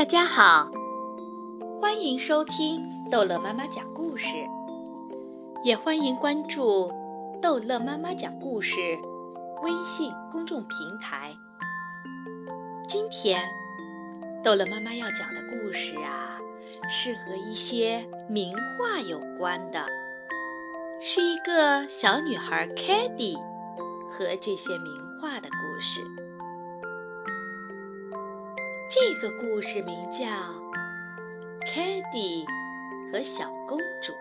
大家好，欢迎收听逗乐妈妈讲故事，也欢迎关注逗乐妈妈讲故事微信公众平台。今天，逗乐妈妈要讲的故事啊，是和一些名画有关的，是一个小女孩 k a d y 和这些名画的故事。这个故事名叫《凯蒂和小公主》。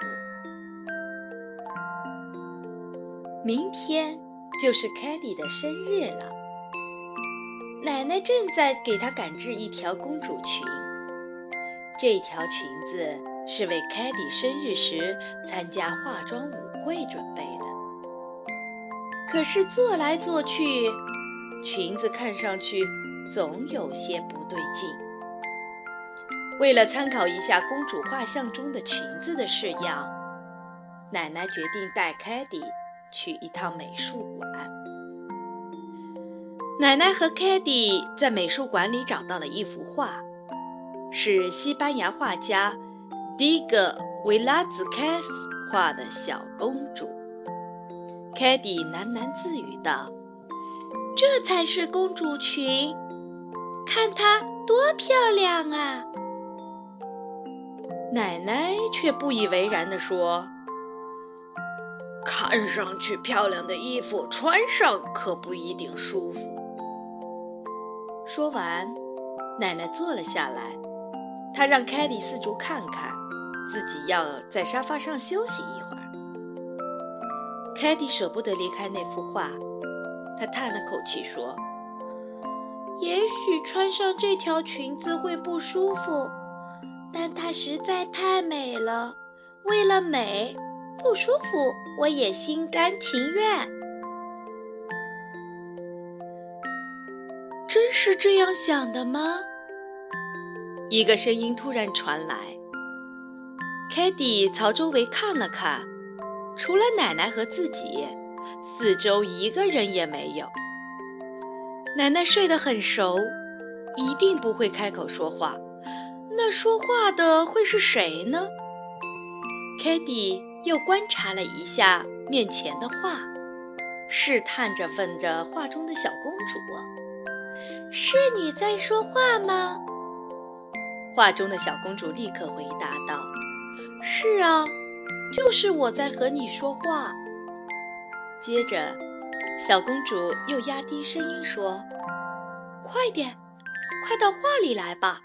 明天就是凯蒂的生日了，奶奶正在给她赶制一条公主裙。这条裙子是为凯蒂生日时参加化妆舞会准备的。可是做来做去，裙子看上去……总有些不对劲。为了参考一下公主画像中的裙子的式样，奶奶决定带凯蒂去一趟美术馆。奶奶和凯蒂在美术馆里找到了一幅画，是西班牙画家迪戈维拉兹凯斯画的小公主。凯蒂喃喃自语道：“这才是公主裙。”看她多漂亮啊！奶奶却不以为然地说：“看上去漂亮的衣服，穿上可不一定舒服。”说完，奶奶坐了下来。她让凯蒂四处看看，自己要在沙发上休息一会儿。凯蒂舍不得离开那幅画，她叹了口气说。也许穿上这条裙子会不舒服，但它实在太美了。为了美，不舒服我也心甘情愿。真是这样想的吗？一个声音突然传来。凯蒂朝周围看了看，除了奶奶和自己，四周一个人也没有。奶奶睡得很熟，一定不会开口说话。那说话的会是谁呢？凯蒂又观察了一下面前的画，试探着问着画中的小公主：“是你在说话吗？”画中的小公主立刻回答道：“是啊，就是我在和你说话。”接着。小公主又压低声音说：“快点，快到画里来吧。”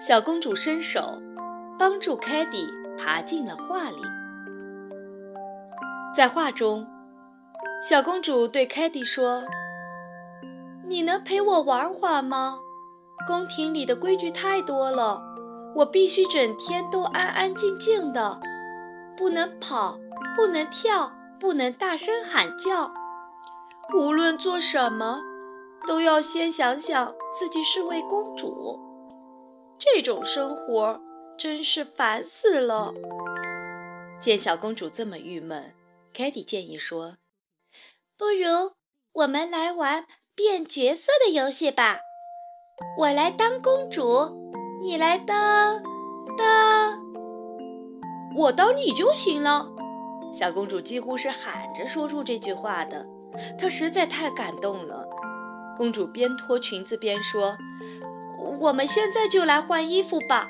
小公主伸手帮助凯蒂爬进了画里。在画中，小公主对凯蒂说：“你能陪我玩会吗？宫廷里的规矩太多了，我必须整天都安安静静的，不能跑，不能跳。”不能大声喊叫，无论做什么，都要先想想自己是位公主。这种生活真是烦死了。见小公主这么郁闷，凯蒂建议说：“不如我们来玩变角色的游戏吧。我来当公主，你来当当……我当你就行了。”小公主几乎是喊着说出这句话的，她实在太感动了。公主边脱裙子边说：“我们现在就来换衣服吧。”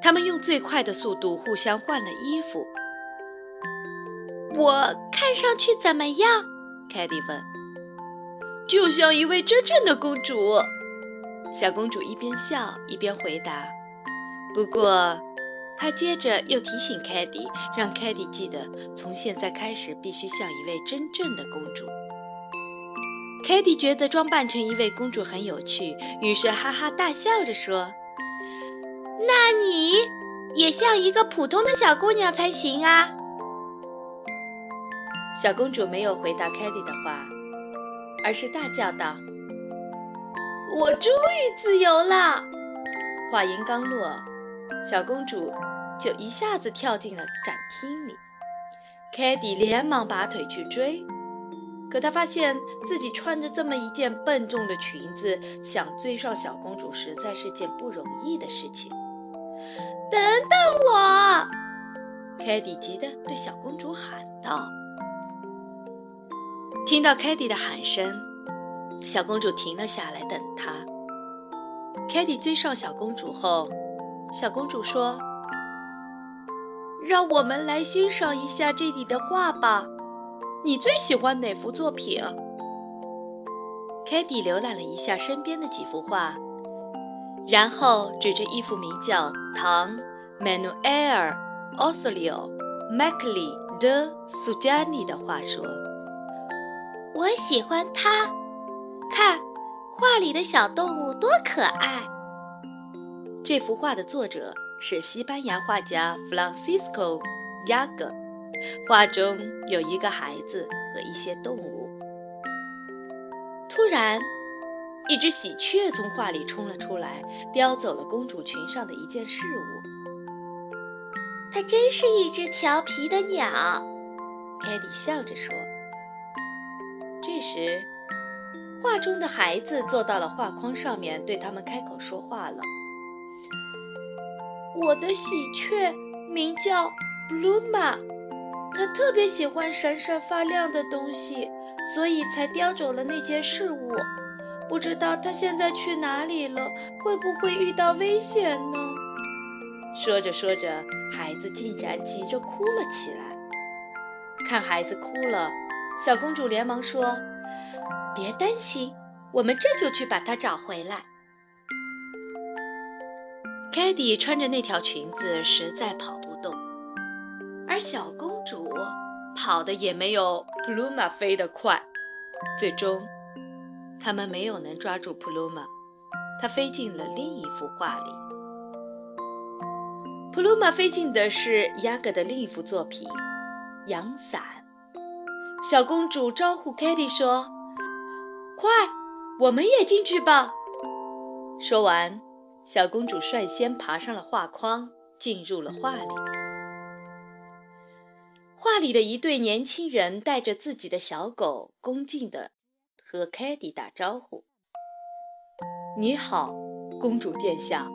他们用最快的速度互相换了衣服。我看上去怎么样？凯蒂问。就像一位真正的公主。小公主一边笑一边回答。不过。他接着又提醒凯蒂，让凯蒂记得从现在开始必须像一位真正的公主。凯蒂觉得装扮成一位公主很有趣，于是哈哈大笑着说：“那你也像一个普通的小姑娘才行啊！”小公主没有回答凯蒂的话，而是大叫道：“我终于自由了！”话音刚落，小公主。就一下子跳进了展厅里，凯蒂连忙拔腿去追，可他发现自己穿着这么一件笨重的裙子，想追上小公主实在是件不容易的事情。等等我！凯蒂急得对小公主喊道。听到凯蒂的喊声，小公主停了下来等他。凯蒂追上小公主后，小公主说：“让我们来欣赏一下这里的画吧。你最喜欢哪幅作品？”凯蒂浏览了一下身边的几幅画，然后指着一幅名叫《唐 Manuel Osilio Macli de Sujani》的画说。我喜欢它，看画里的小动物多可爱。这幅画的作者是西班牙画家 Francisco y a g a 画中有一个孩子和一些动物。突然，一只喜鹊从画里冲了出来，叼走了公主裙上的一件饰物。它真是一只调皮的鸟，凯蒂笑着说。这时，画中的孩子坐到了画框上面，对他们开口说话了：“我的喜鹊名叫 Bluma，它特别喜欢闪闪发亮的东西，所以才叼走了那件饰物。不知道它现在去哪里了，会不会遇到危险呢？”说着说着，孩子竟然急着哭了起来。看孩子哭了。小公主连忙说：“别担心，我们这就去把它找回来。”凯蒂穿着那条裙子实在跑不动，而小公主跑得也没有普鲁玛飞得快。最终，他们没有能抓住普鲁玛，它飞进了另一幅画里。普鲁玛飞进的是雅各的另一幅作品——阳伞。小公主招呼凯蒂说：“快，我们也进去吧。”说完，小公主率先爬上了画框，进入了画里。画里的一对年轻人带着自己的小狗，恭敬地和凯蒂打招呼：“你好，公主殿下。”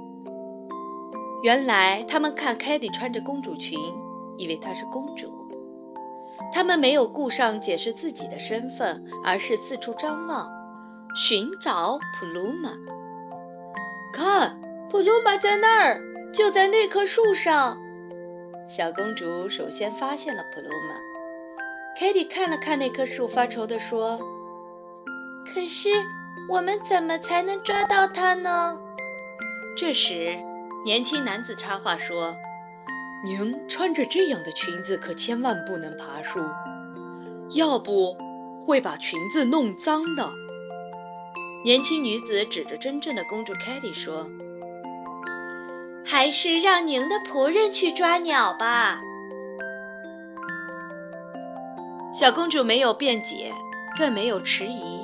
原来他们看凯蒂穿着公主裙，以为她是公主。他们没有顾上解释自己的身份，而是四处张望，寻找普鲁玛。看，普鲁玛在那儿，就在那棵树上。小公主首先发现了普鲁玛。凯蒂看了看那棵树，发愁地说：“可是，我们怎么才能抓到它呢？”这时，年轻男子插话说。您穿着这样的裙子，可千万不能爬树，要不会把裙子弄脏的。年轻女子指着真正的公主凯蒂说：“还是让您的仆人去抓鸟吧。”小公主没有辩解，更没有迟疑，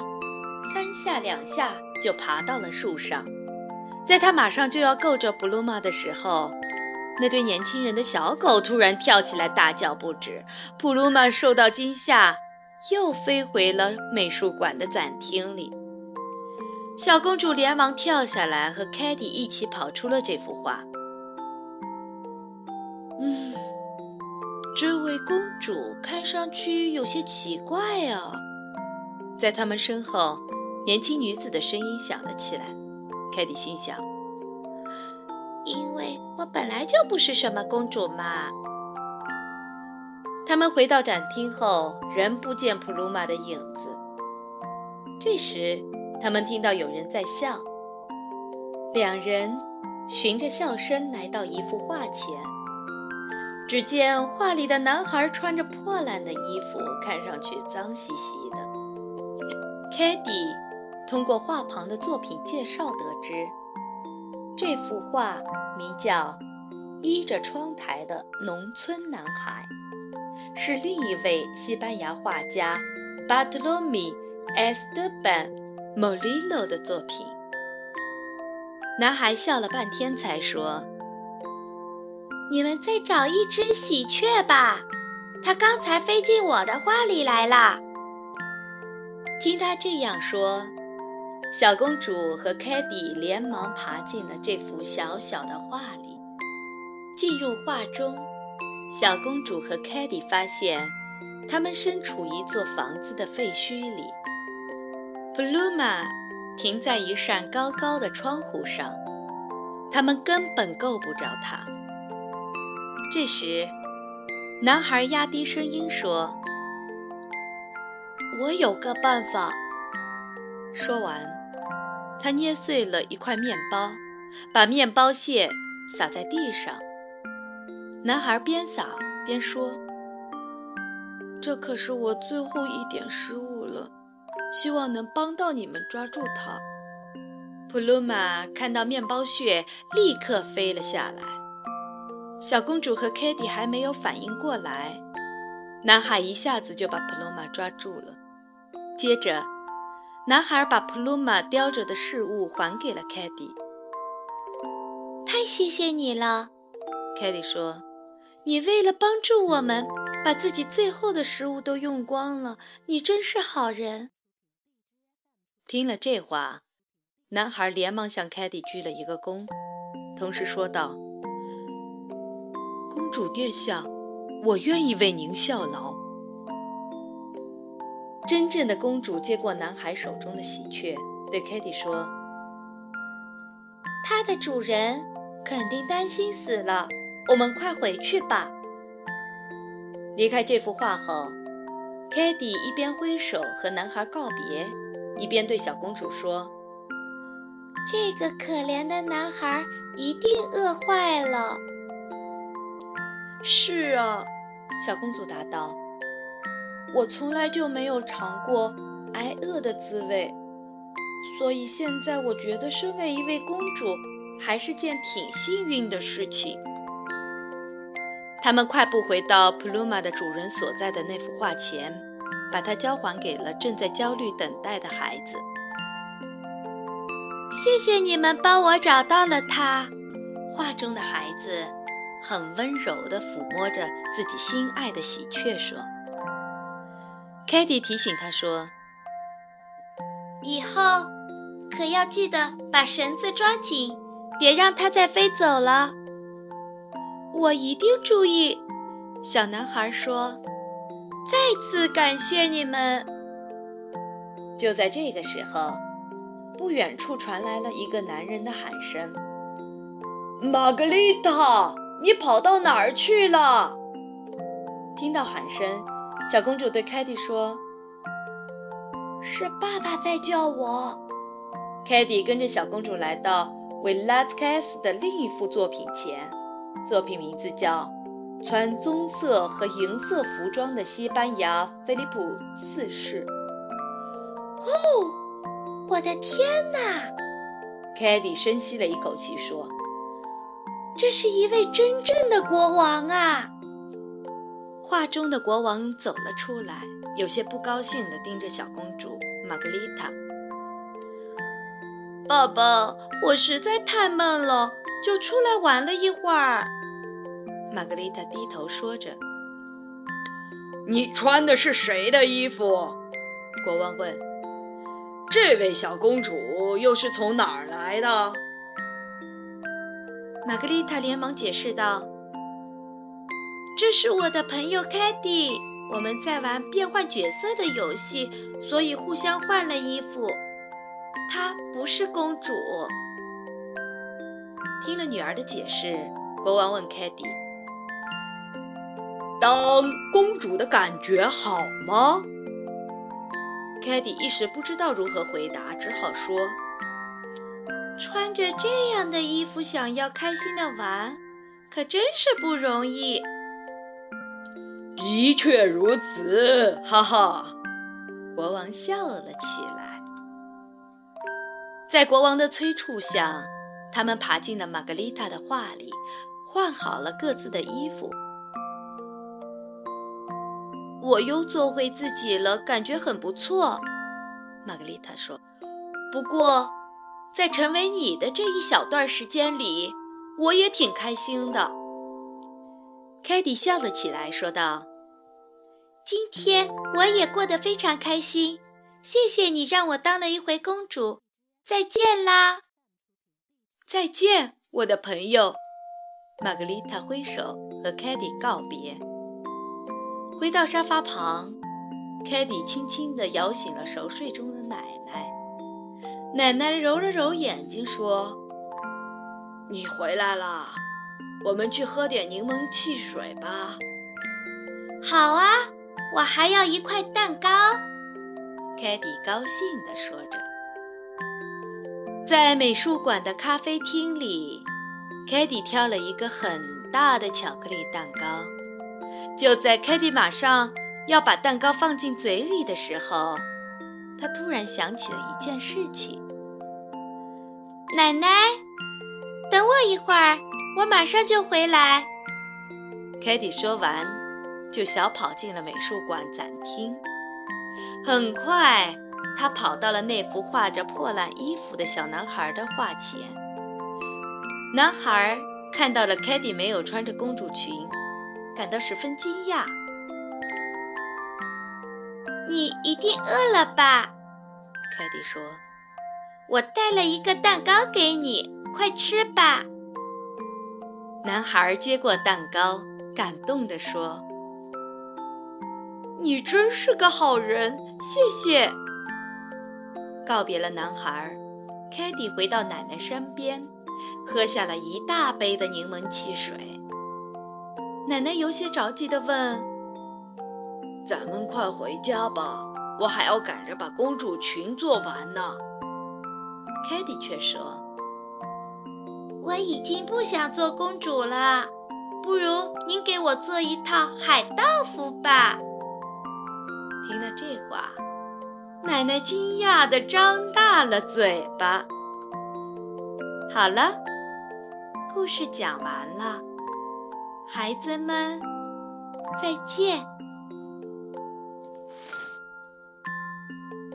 三下两下就爬到了树上。在她马上就要够着布鲁玛的时候，那对年轻人的小狗突然跳起来，大叫不止。普鲁玛受到惊吓，又飞回了美术馆的展厅里。小公主连忙跳下来，和凯蒂一起跑出了这幅画。嗯，这位公主看上去有些奇怪啊。在他们身后，年轻女子的声音响了起来。凯蒂心想。因为我本来就不是什么公主嘛。他们回到展厅后，仍不见普鲁玛的影子。这时，他们听到有人在笑。两人循着笑声来到一幅画前，只见画里的男孩穿着破烂的衣服，看上去脏兮兮的。凯蒂通过画旁的作品介绍得知。这幅画名叫《依着窗台的农村男孩》，是另一位西班牙画家 Bartolomé Esteban Molino 的作品。男孩笑了半天，才说：“你们再找一只喜鹊吧？它刚才飞进我的画里来了。”听他这样说，小公主和凯蒂连忙爬进了这幅小小的画里。进入画中，小公主和凯蒂发现，他们身处一座房子的废墟里。普鲁玛停在一扇高高的窗户上，他们根本够不着它。这时，男孩压低声音说。我有个办法。说完，他捏碎了一块面包，把面包屑撒在地上。男孩边撒边说：“这可是我最后一点食物了，希望能帮到你们抓住它。”普鲁玛看到面包屑，立刻飞了下来。小公主和凯蒂还没有反应过来，男孩一下子就把普鲁玛抓住了。接着，男孩把普鲁玛叼着的事物还给了凯蒂。太谢谢你了，凯蒂说：“你为了帮助我们，把自己最后的食物都用光了，你真是好人。”听了这话，男孩连忙向凯蒂鞠了一个躬，同时说道：“公主殿下，我愿意为您效劳。”真正的公主接过男孩手中的喜鹊，对凯蒂说：“它的主人肯定担心死了，我们快回去吧。”离开这幅画后，凯蒂一边挥手和男孩告别，一边对小公主说：“这个可怜的男孩一定饿坏了。”“是啊。”小公主答道。我从来就没有尝过挨饿的滋味，所以现在我觉得身为一位公主还是件挺幸运的事情。他们快步回到普鲁玛的主人所在的那幅画前，把它交还给了正在焦虑等待的孩子。谢谢你们帮我找到了它。画中的孩子很温柔地抚摸着自己心爱的喜鹊，说。凯蒂提醒他说：“以后可要记得把绳子抓紧，别让它再飞走了。”我一定注意。”小男孩说。“再次感谢你们。”就在这个时候，不远处传来了一个男人的喊声：“玛格丽塔，你跑到哪儿去了？”听到喊声。小公主对凯蒂说：“是爸爸在叫我。”凯蒂跟着小公主来到维拉斯凯斯的另一幅作品前，作品名字叫《穿棕色和银色服装的西班牙菲利普四世》。哦，我的天哪！凯蒂深吸了一口气说：“这是一位真正的国王啊！”画中的国王走了出来，有些不高兴地盯着小公主玛格丽塔。爸爸，我实在太闷了，就出来玩了一会儿。玛格丽塔低头说着。你穿的是谁的衣服？国王问。这位小公主又是从哪儿来的？玛格丽塔连忙解释道。这是我的朋友凯蒂，我们在玩变换角色的游戏，所以互相换了衣服。她不是公主。听了女儿的解释，国王问凯蒂：“当公主的感觉好吗？”凯蒂一时不知道如何回答，只好说：“穿着这样的衣服，想要开心的玩，可真是不容易。”的确如此，哈哈！国王笑了起来。在国王的催促下，他们爬进了玛格丽塔的画里，换好了各自的衣服。我又做回自己了，感觉很不错。玛格丽塔说：“不过，在成为你的这一小段时间里，我也挺开心的。”凯蒂笑了起来，说道。今天我也过得非常开心，谢谢你让我当了一回公主，再见啦！再见，我的朋友。玛格丽塔挥手和凯蒂告别。回到沙发旁，凯蒂轻轻地摇醒了熟睡中的奶。奶奶揉了揉眼睛，说：“你回来了，我们去喝点柠檬汽水吧。”“好啊，我还要一块蛋糕。”凯蒂高兴地说着。在美术馆的咖啡厅里。凯蒂挑了一个很大的巧克力蛋糕。就在凯蒂马上要把蛋糕放进嘴里的时候，他突然想起了一件事情。奶奶，等我一会儿，我马上就回来。凯蒂说完，就小跑进了美术馆展厅。很快，他跑到了那幅画着破烂衣服的小男孩的画前。男孩看到了凯蒂没有穿着公主裙，感到十分惊讶。你一定饿了吧？凯蒂说：“我带了一个蛋糕给你，快吃吧。”男孩接过蛋糕，感动地说：“你真是个好人，谢谢。”告别了男孩，凯蒂回到奶奶身边。喝下了一大杯的柠檬汽水，奶奶有些着急地问：“咱们快回家吧，我还要赶着把公主裙做完呢。”凯蒂却说：“我已经不想做公主了，不如您给我做一套海盗服吧。”听了这话，奶奶惊讶地张大了嘴巴。好了，故事讲完了，孩子们，再见。